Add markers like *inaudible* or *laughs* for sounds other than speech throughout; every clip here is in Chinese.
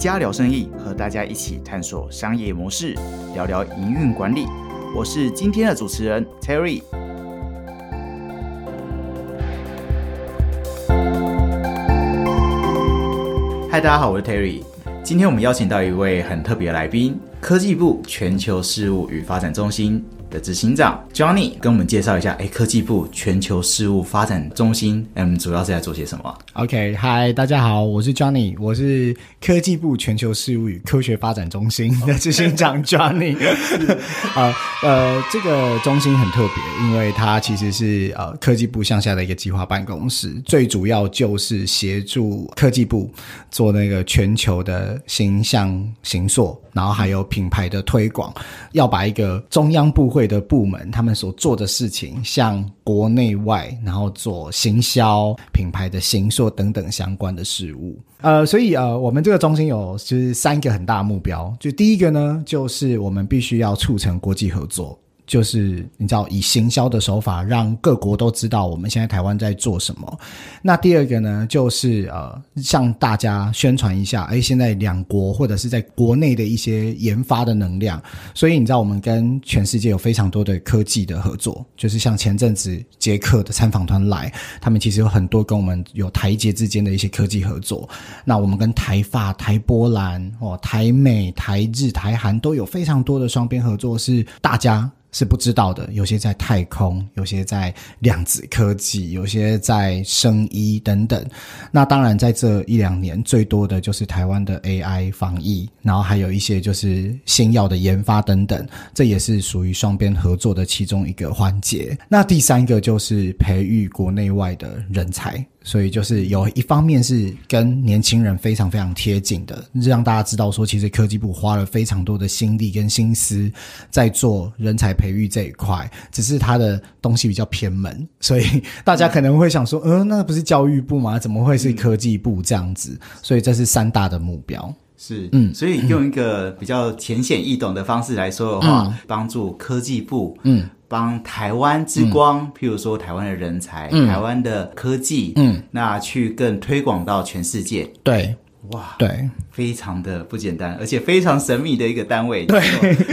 家聊生意，和大家一起探索商业模式，聊聊营运管理。我是今天的主持人 Terry。嗨，大家好，我是 Terry。今天我们邀请到一位很特别的来宾——科技部全球事务与发展中心。的执行长 Johnny 跟我们介绍一下，哎，科技部全球事务发展中心，嗯，主要是在做些什么？OK，嗨，大家好，我是 Johnny，我是科技部全球事务与科学发展中心的执行长 *laughs* Johnny。啊，*laughs* 呃，这个中心很特别，因为它其实是呃科技部向下的一个计划办公室，最主要就是协助科技部做那个全球的形象形塑。然后还有品牌的推广，要把一个中央部会的部门他们所做的事情，向国内外，然后做行销、品牌的行塑等等相关的事物。呃，所以呃，我们这个中心有就是三个很大目标，就第一个呢，就是我们必须要促成国际合作。就是你知道，以行销的手法让各国都知道我们现在台湾在做什么。那第二个呢，就是呃，向大家宣传一下，哎，现在两国或者是在国内的一些研发的能量。所以你知道，我们跟全世界有非常多的科技的合作，就是像前阵子捷克的参访团来，他们其实有很多跟我们有台捷之间的一些科技合作。那我们跟台法、台波兰、哦，台美、台日、台韩都有非常多的双边合作，是大家。是不知道的，有些在太空，有些在量子科技，有些在生医等等。那当然，在这一两年，最多的就是台湾的 AI 防疫，然后还有一些就是新药的研发等等，这也是属于双边合作的其中一个环节。那第三个就是培育国内外的人才。所以就是有一方面是跟年轻人非常非常贴近的，让大家知道说，其实科技部花了非常多的心力跟心思在做人才培育这一块，只是它的东西比较偏门，所以大家可能会想说，嗯，那不是教育部吗？怎么会是科技部这样子？所以这是三大的目标。是，嗯，所以用一个比较浅显易懂的方式来说的话，帮助科技部，嗯。帮台湾之光，譬如说台湾的人才、台湾的科技，嗯，那去更推广到全世界。对，哇，对。非常的不简单，而且非常神秘的一个单位，对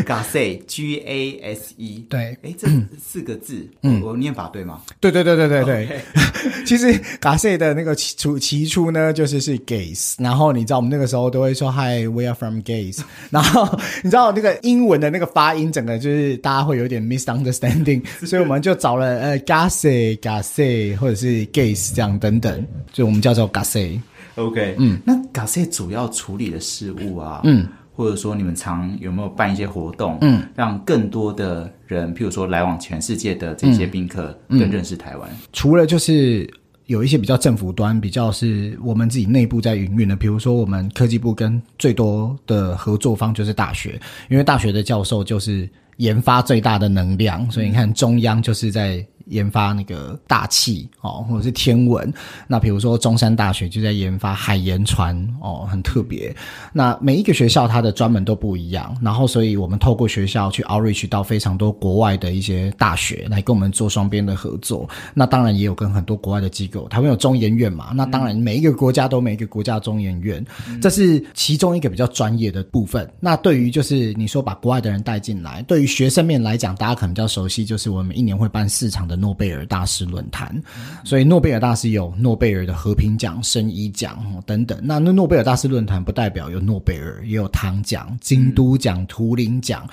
，GASE，G *laughs* A S E，对，哎，这四个字，嗯，我念法对吗？对对对对对对。*laughs* 其实 GASE 的那个起初起初呢，就是是 Gaze，然后你知道我们那个时候都会说 Hi，we are from Gaze，*laughs* 然后你知道那个英文的那个发音，整个就是大家会有点 misunderstanding，所以我们就找了呃 GASE，GASE 或者是 Gaze 这样等等，就我们叫做 GASE。OK，嗯，那 GASE 主要处理的事物啊，嗯，或者说你们常有没有办一些活动，嗯，让更多的人，譬如说来往全世界的这些宾客更认识台湾。除了就是有一些比较政府端，比较是我们自己内部在营运的，比如说我们科技部跟最多的合作方就是大学，因为大学的教授就是研发最大的能量，所以你看中央就是在。研发那个大气哦，或者是天文。那比如说中山大学就在研发海盐船哦，很特别。那每一个学校它的专门都不一样。然后，所以我们透过学校去 outreach 到非常多国外的一些大学来跟我们做双边的合作。那当然也有跟很多国外的机构，台湾有中研院嘛。那当然每一个国家都每一个国家中研院，这是其中一个比较专业的部分。那对于就是你说把国外的人带进来，对于学生面来讲，大家可能比较熟悉，就是我们一年会办四场的。诺贝尔大师论坛，所以诺贝尔大师有诺贝尔的和平奖、生医奖等等。那那诺贝尔大师论坛不代表有诺贝尔，也有唐奖、京都奖、图灵奖。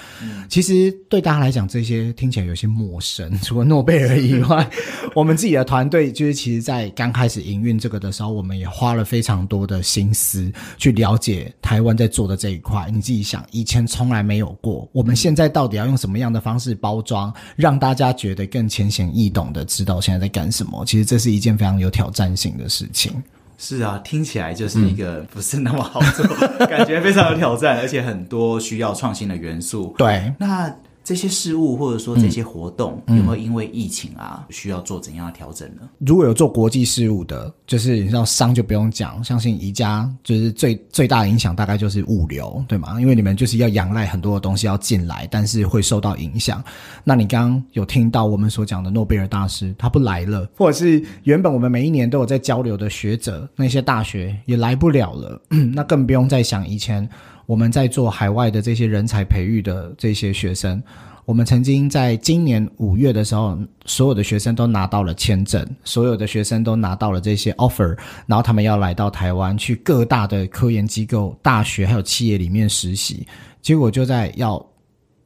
其实对大家来讲，这些听起来有些陌生。除了诺贝尔以外，*laughs* 我们自己的团队就是其实，在刚开始营运这个的时候，我们也花了非常多的心思去了解台湾在做的这一块。你自己想，以前从来没有过，我们现在到底要用什么样的方式包装，让大家觉得更浅显？易懂的知道现在在干什么，其实这是一件非常有挑战性的事情。是啊，听起来就是一个不是那么好做，*laughs* 感觉非常有挑战，而且很多需要创新的元素。对，那这些事物或者说这些活动、有没有因为疫情啊需要做怎样的调整呢？如果有做国际事务的，就是你知道商就不用讲，相信宜家就是最最大的影响大概就是物流，对吗？因为你们就是要仰赖很多的东西要进来，但是会受到影响。那你刚刚有听到我们所讲的诺贝尔大师他不来了，或者是原本我们每一年都有在交流的学者，那些大学也来不了了，那更不用再想以前。我们在做海外的这些人才培育的这些学生，我们曾经在今年五月的时候，所有的学生都拿到了签证，所有的学生都拿到了这些 offer，然后他们要来到台湾，去各大的科研机构、大学还有企业里面实习。结果就在要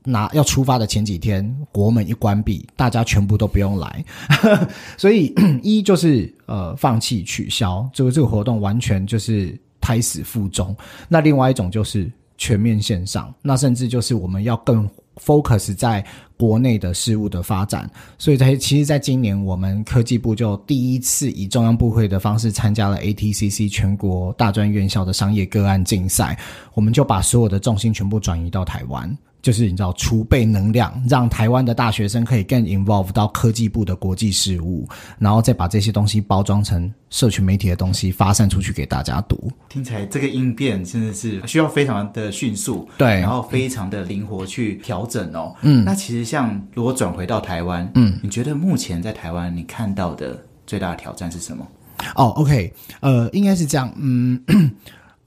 拿要出发的前几天，国门一关闭，大家全部都不用来，*laughs* 所以一就是呃放弃取消，这个这个活动完全就是。胎死腹中。那另外一种就是全面线上，那甚至就是我们要更 focus 在国内的事物的发展。所以在其实，在今年我们科技部就第一次以中央部会的方式参加了 ATCC 全国大专院校的商业个案竞赛，我们就把所有的重心全部转移到台湾。就是你知道储备能量，让台湾的大学生可以更 involve 到科技部的国际事务，然后再把这些东西包装成社群媒体的东西发散出去给大家读。听起来这个应变真的是需要非常的迅速，对，然后非常的灵活去调整哦。嗯，那其实像如果转回到台湾，嗯，你觉得目前在台湾你看到的最大的挑战是什么？哦，OK，呃，应该是这样，嗯。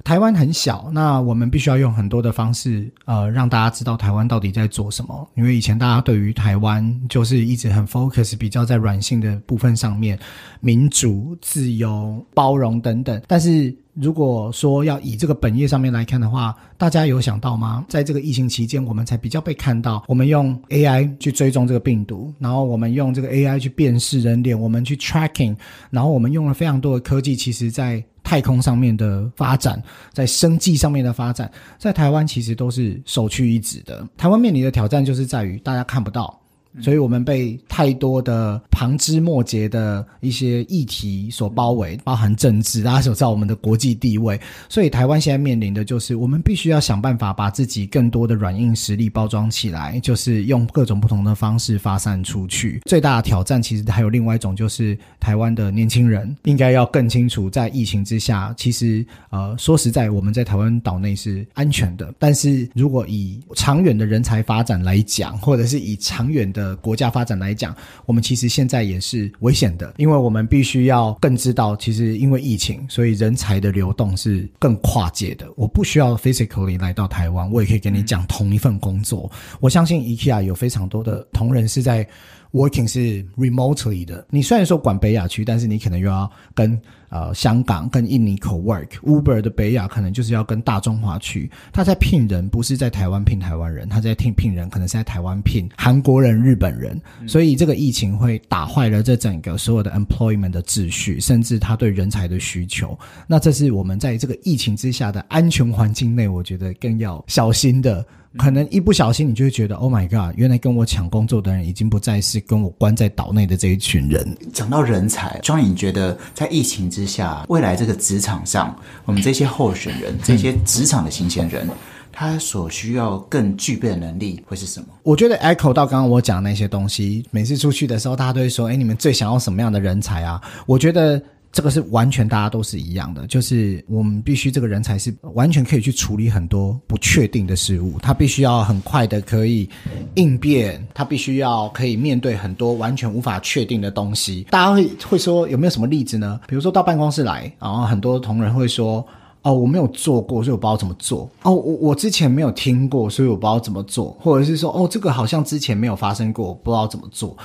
台湾很小，那我们必须要用很多的方式，呃，让大家知道台湾到底在做什么。因为以前大家对于台湾就是一直很 focus，比较在软性的部分上面，民主、自由、包容等等。但是如果说要以这个本业上面来看的话，大家有想到吗？在这个疫情期间，我们才比较被看到。我们用 AI 去追踪这个病毒，然后我们用这个 AI 去辨识人脸，我们去 tracking，然后我们用了非常多的科技，其实在。太空上面的发展，在生计上面的发展，在台湾其实都是首屈一指的。台湾面临的挑战就是在于大家看不到。所以我们被太多的旁枝末节的一些议题所包围，包含政治，大家所知道我们的国际地位。所以台湾现在面临的就是，我们必须要想办法把自己更多的软硬实力包装起来，就是用各种不同的方式发散出去。最大的挑战其实还有另外一种，就是台湾的年轻人应该要更清楚，在疫情之下，其实呃说实在，我们在台湾岛内是安全的。但是如果以长远的人才发展来讲，或者是以长远的的国家发展来讲，我们其实现在也是危险的，因为我们必须要更知道，其实因为疫情，所以人才的流动是更跨界的。我不需要 physically 来到台湾，我也可以跟你讲同一份工作。我相信 IKEA 有非常多的同仁是在。Working 是 remotely 的，你虽然说管北亚区，但是你可能又要跟呃香港、跟印尼 co work。Uber 的北亚可能就是要跟大中华区，他在聘人不是在台湾聘台湾人，他在聘聘人可能是在台湾聘韩国人、日本人。所以这个疫情会打坏了这整个所有的 employment 的秩序，甚至他对人才的需求。那这是我们在这个疫情之下的安全环境内，我觉得更要小心的。可能一不小心，你就会觉得，Oh my God！原来跟我抢工作的人已经不再是跟我关在岛内的这一群人。讲到人才，庄颖觉得在疫情之下，未来这个职场上，我们这些候选人、这些职场的新鲜人，他所需要更具备的能力会是什么？我觉得 echo 到刚刚我讲那些东西，每次出去的时候，大家都会说：“哎，你们最想要什么样的人才啊？”我觉得。这个是完全大家都是一样的，就是我们必须这个人才是完全可以去处理很多不确定的事物，他必须要很快的可以应变，他必须要可以面对很多完全无法确定的东西。大家会会说有没有什么例子呢？比如说到办公室来，然后很多同仁会说：“哦，我没有做过，所以我不知道怎么做。”哦，我我之前没有听过，所以我不知道怎么做，或者是说：“哦，这个好像之前没有发生过，不知道怎么做。”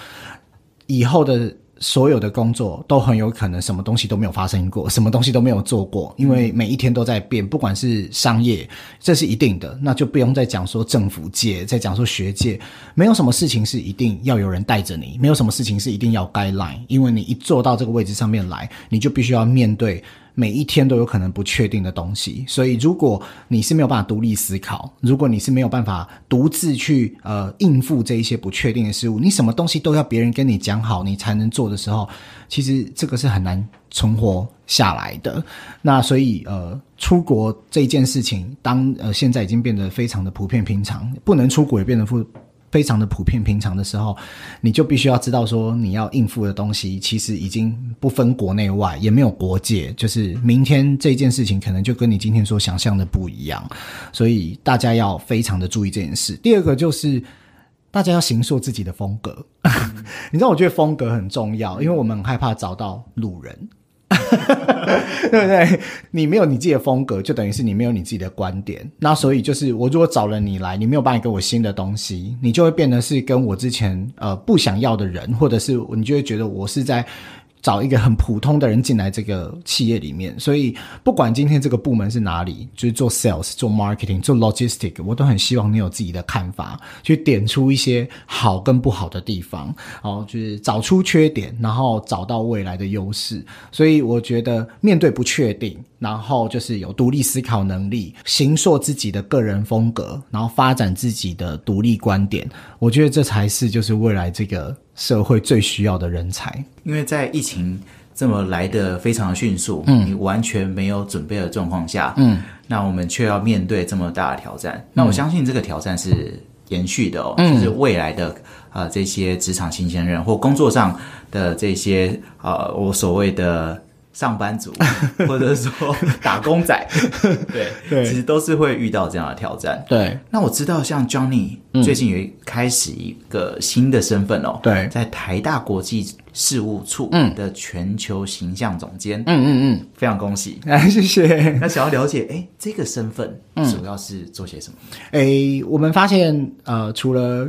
以后的。所有的工作都很有可能什么东西都没有发生过，什么东西都没有做过，因为每一天都在变，不管是商业，这是一定的，那就不用再讲说政府界，再讲说学界，没有什么事情是一定要有人带着你，没有什么事情是一定要 guideline，因为你一坐到这个位置上面来，你就必须要面对。每一天都有可能不确定的东西，所以如果你是没有办法独立思考，如果你是没有办法独自去呃应付这一些不确定的事物，你什么东西都要别人跟你讲好，你才能做的时候，其实这个是很难存活下来的。那所以呃，出国这件事情，当呃现在已经变得非常的普遍平常，不能出国也变得不非常的普遍平常的时候，你就必须要知道说，你要应付的东西其实已经不分国内外，也没有国界，就是明天这件事情可能就跟你今天所想象的不一样，所以大家要非常的注意这件事。第二个就是大家要形塑自己的风格，*laughs* 你知道，我觉得风格很重要，因为我们很害怕找到路人。*laughs* 对不对？你没有你自己的风格，就等于是你没有你自己的观点。那所以就是，我如果找了你来，你没有办法给我新的东西，你就会变得是跟我之前呃不想要的人，或者是你就会觉得我是在。找一个很普通的人进来这个企业里面，所以不管今天这个部门是哪里，就是做 sales、做 marketing、做 logistic，我都很希望你有自己的看法，去点出一些好跟不好的地方，然后，就是找出缺点，然后找到未来的优势。所以我觉得面对不确定，然后就是有独立思考能力，形塑自己的个人风格，然后发展自己的独立观点，我觉得这才是就是未来这个。社会最需要的人才，因为在疫情这么来的非常迅速，嗯，你完全没有准备的状况下，嗯，那我们却要面对这么大的挑战，那我相信这个挑战是延续的哦，就是未来的呃这些职场新鲜人或工作上的这些呃我所谓的。上班族，*laughs* 或者说 *laughs* 打工仔，*laughs* 对对，其实都是会遇到这样的挑战。对，那我知道像 Johnny 最近也开始一个新的身份哦，对，在台大国际事务处的全球形象总监。嗯嗯嗯，非常恭喜，谢谢。那想要了解，哎，这个身份主要是做些什么？哎，我们发现，呃，除了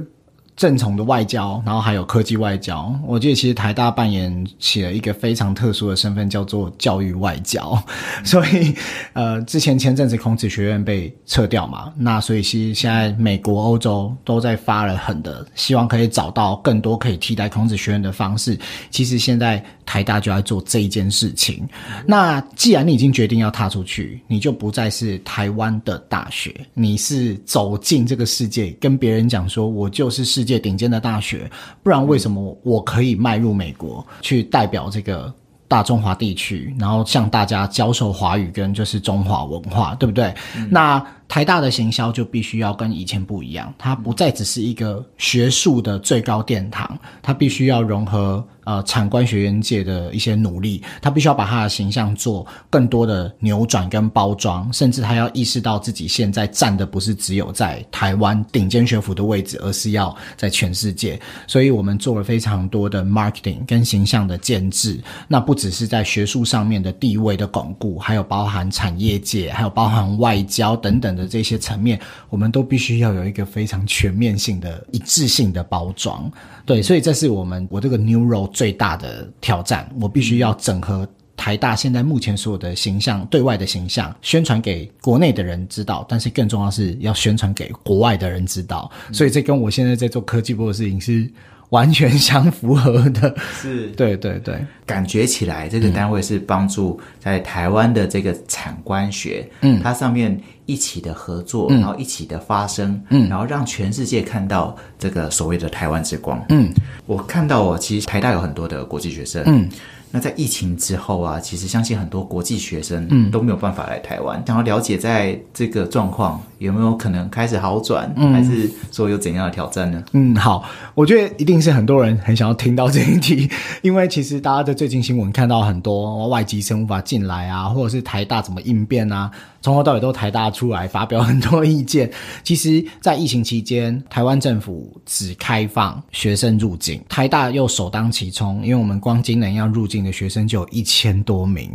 正统的外交，然后还有科技外交。我记得其实台大扮演起了一个非常特殊的身份，叫做教育外交。所以，呃，之前前阵子孔子学院被撤掉嘛，那所以其实现在美国、欧洲都在发了狠的，希望可以找到更多可以替代孔子学院的方式。其实现在台大就在做这一件事情。那既然你已经决定要踏出去，你就不再是台湾的大学，你是走进这个世界，跟别人讲说，我就是世。界顶尖的大学，不然为什么我可以迈入美国去代表这个大中华地区，然后向大家教授华语跟就是中华文化，对不对？那台大的行销就必须要跟以前不一样，它不再只是一个学术的最高殿堂，它必须要融合。呃，产官学院界的一些努力，它必须要把它的形象做更多的扭转跟包装，甚至他要意识到自己现在站的不是只有在台湾顶尖学府的位置，而是要在全世界。所以我们做了非常多的 marketing 跟形象的建制，那不只是在学术上面的地位的巩固，还有包含产业界，还有包含外交等等的这些层面，我们都必须要有一个非常全面性的一致性的包装。对，所以这是我们我这个 new role 最大的挑战，我必须要整合台大现在目前所有的形象，对外的形象宣传给国内的人知道，但是更重要是要宣传给国外的人知道。所以这跟我现在在做科技部的事情是完全相符合的。是，对对对，感觉起来这个单位是帮助在台湾的这个产官学，嗯，它上面。一起的合作，然后一起的发声，嗯，然后让全世界看到这个所谓的台湾之光。嗯，我看到我，其实台大有很多的国际学生。嗯。那在疫情之后啊，其实相信很多国际学生嗯都没有办法来台湾。想要了解在这个状况有没有可能开始好转，嗯还是说有怎样的挑战呢？嗯，好，我觉得一定是很多人很想要听到这一题，*laughs* 因为其实大家在最近新闻看到很多外籍生无法进来啊，或者是台大怎么应变啊，从头到尾都台大出来发表很多意见。其实，在疫情期间，台湾政府只开放学生入境，台大又首当其冲，因为我们光今年要入境。的学生就有一千多名，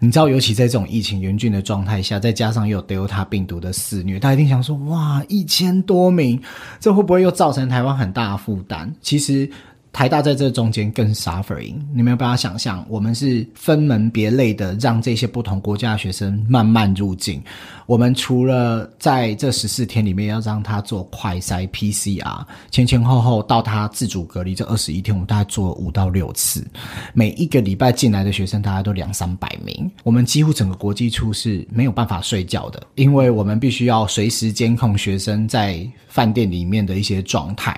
你知道，尤其在这种疫情严峻的状态下，再加上又有 Delta 病毒的肆虐，大家一定想说：哇，一千多名，这会不会又造成台湾很大的负担？其实。台大在这中间更 suffering，你没有办法想象，我们是分门别类的让这些不同国家的学生慢慢入境。我们除了在这十四天里面要让他做快筛 PCR，前前后后到他自主隔离这二十一天，我们大概做了五到六次。每一个礼拜进来的学生大概都两三百名，我们几乎整个国际处是没有办法睡觉的，因为我们必须要随时监控学生在。饭店里面的一些状态。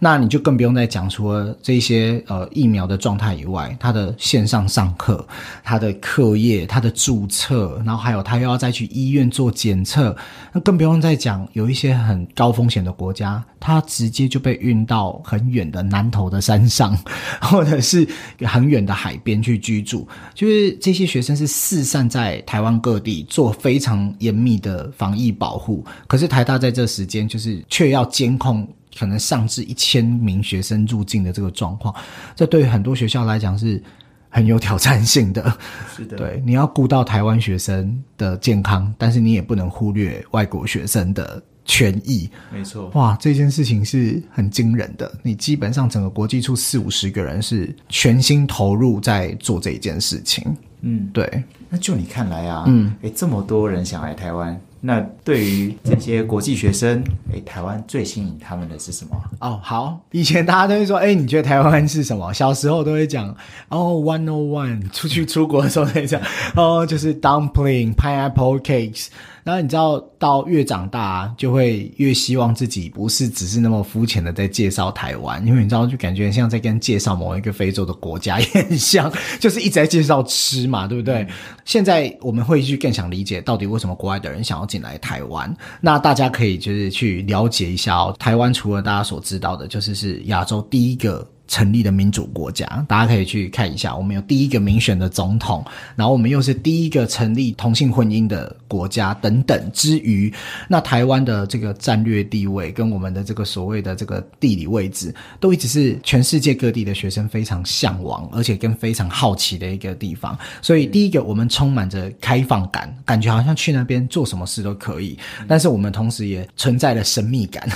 那你就更不用再讲，除了这些呃疫苗的状态以外，他的线上上课、他的课业、他的注册，然后还有他又要再去医院做检测，那更不用再讲，有一些很高风险的国家，他直接就被运到很远的南头的山上，*laughs* 或者是很远的海边去居住，就是这些学生是四散在台湾各地做非常严密的防疫保护，可是台大在这时间就是却要监控。可能上至一千名学生入境的这个状况，这对于很多学校来讲是很有挑战性的。*laughs* 是的，对，你要顾到台湾学生的健康，但是你也不能忽略外国学生的权益。没错，哇，这件事情是很惊人的。你基本上整个国际处四五十个人是全心投入在做这一件事情。嗯，对，那就你看来啊，嗯，诶，这么多人想来台湾。那对于这些国际学生，哎，台湾最吸引他们的是什么？哦，好，以前大家都会说，哎，你觉得台湾是什么？小时候都会讲，哦，one o one，出去出国的时候会讲，哦，就是 dumpling pineapple cakes。然后你知道，到越长大，就会越希望自己不是只是那么肤浅的在介绍台湾，因为你知道，就感觉像在跟介绍某一个非洲的国家也很像，就是一直在介绍吃嘛，对不对？现在我们会去更想理解，到底为什么国外的人想要进来台湾？那大家可以就是去了解一下哦，台湾除了大家所知道的，就是是亚洲第一个。成立的民主国家，大家可以去看一下。我们有第一个民选的总统，然后我们又是第一个成立同性婚姻的国家等等。之余，那台湾的这个战略地位跟我们的这个所谓的这个地理位置，都一直是全世界各地的学生非常向往，而且跟非常好奇的一个地方。所以，第一个，我们充满着开放感，感觉好像去那边做什么事都可以。但是，我们同时也存在了神秘感，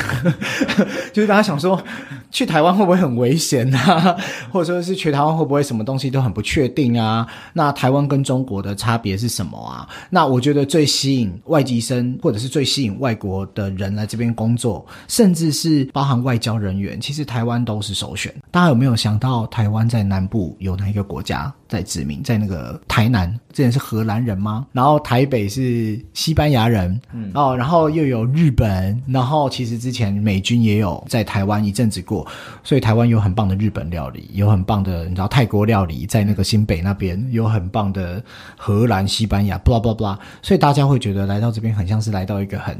*laughs* 就是大家想说，去台湾会不会很危险？啊，*laughs* 或者说是去台湾会不会什么东西都很不确定啊？那台湾跟中国的差别是什么啊？那我觉得最吸引外籍生，或者是最吸引外国的人来这边工作，甚至是包含外交人员，其实台湾都是首选。大家有没有想到，台湾在南部有哪一个国家在殖民？在那个台南，之前是荷兰人吗？然后台北是西班牙人，嗯哦，然后又有日本，然后其实之前美军也有在台湾一阵子过，所以台湾有很棒。的日本料理有很棒的，你知道泰国料理在那个新北那边有很棒的荷兰、西班牙，blah blah blah，所以大家会觉得来到这边很像是来到一个很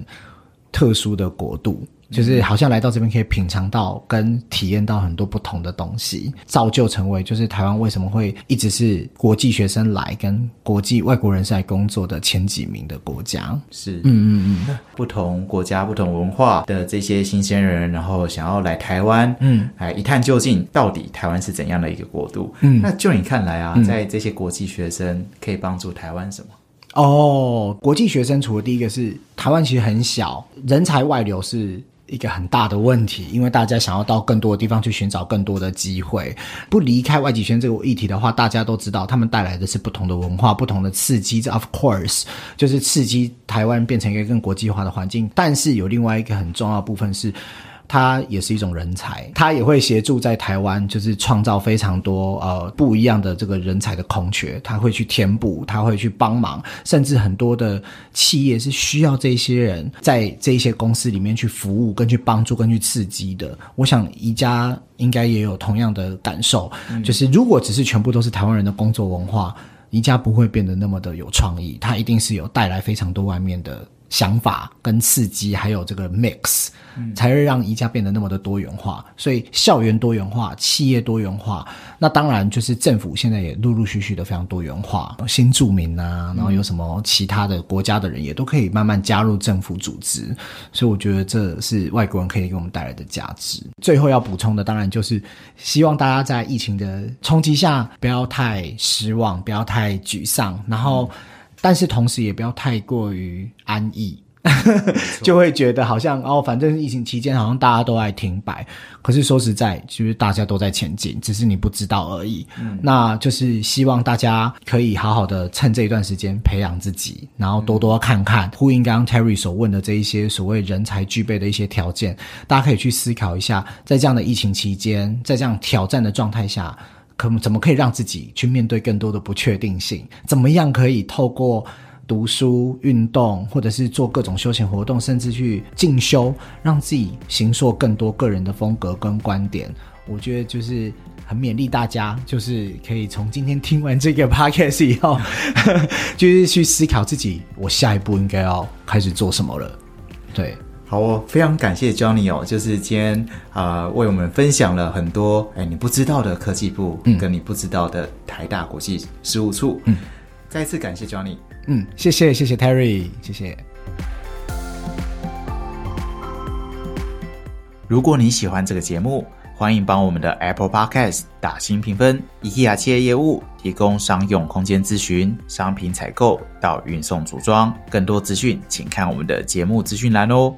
特殊的国度。就是好像来到这边可以品尝到跟体验到很多不同的东西，造就成为就是台湾为什么会一直是国际学生来跟国际外国人士来工作的前几名的国家。是，嗯嗯嗯，不同国家、不同文化的这些新鲜人，然后想要来台湾，嗯，来一探究竟，到底台湾是怎样的一个国度？嗯，那就你看来啊，在这些国际学生可以帮助台湾什么？哦，国际学生除了第一个是台湾其实很小，人才外流是。一个很大的问题，因为大家想要到更多的地方去寻找更多的机会，不离开外籍圈这个议题的话，大家都知道，他们带来的是不同的文化、不同的刺激。这 of course 就是刺激台湾变成一个更国际化的环境。但是有另外一个很重要部分是。他也是一种人才，他也会协助在台湾，就是创造非常多呃不一样的这个人才的空缺，他会去填补，他会去帮忙，甚至很多的企业是需要这些人在这一些公司里面去服务、跟去帮助、跟去刺激的。我想宜家应该也有同样的感受，就是如果只是全部都是台湾人的工作文化，宜家不会变得那么的有创意，它一定是有带来非常多外面的。想法跟刺激，还有这个 mix，才会让宜家变得那么的多元化。所以校园多元化，企业多元化，那当然就是政府现在也陆陆续续的非常多元化。新住民啊，然后有什么其他的国家的人也都可以慢慢加入政府组织。所以我觉得这是外国人可以给我们带来的价值。最后要补充的，当然就是希望大家在疫情的冲击下不要太失望，不要太沮丧，然后。但是同时也不要太过于安逸，*laughs* 就会觉得好像哦，反正疫情期间好像大家都在停摆。可是说实在，就是大家都在前进，只是你不知道而已。嗯，那就是希望大家可以好好的趁这一段时间培养自己，然后多多看看。呼应刚刚 Terry 所问的这一些所谓人才具备的一些条件，大家可以去思考一下，在这样的疫情期间，在这样挑战的状态下。可怎么可以让自己去面对更多的不确定性？怎么样可以透过读书、运动，或者是做各种休闲活动，甚至去进修，让自己形塑更多个人的风格跟观点。我觉得就是很勉励大家，就是可以从今天听完这个 *laughs* podcast 以后，就是去思考自己，我下一步应该要开始做什么了。对，好哦，非常感谢 Johnny 哦，就是今天啊、呃为我们分享了很多哎你不知道的科技部，跟你不知道的台大国际事务处。嗯，再次感谢 Johnny。嗯，谢谢谢谢 Terry，谢谢。如果你喜欢这个节目，欢迎帮我们的 Apple Podcast 打新评分。IKEA 企业业务提供商用空间咨询、商品采购到运送组装，更多资讯请看我们的节目资讯栏哦。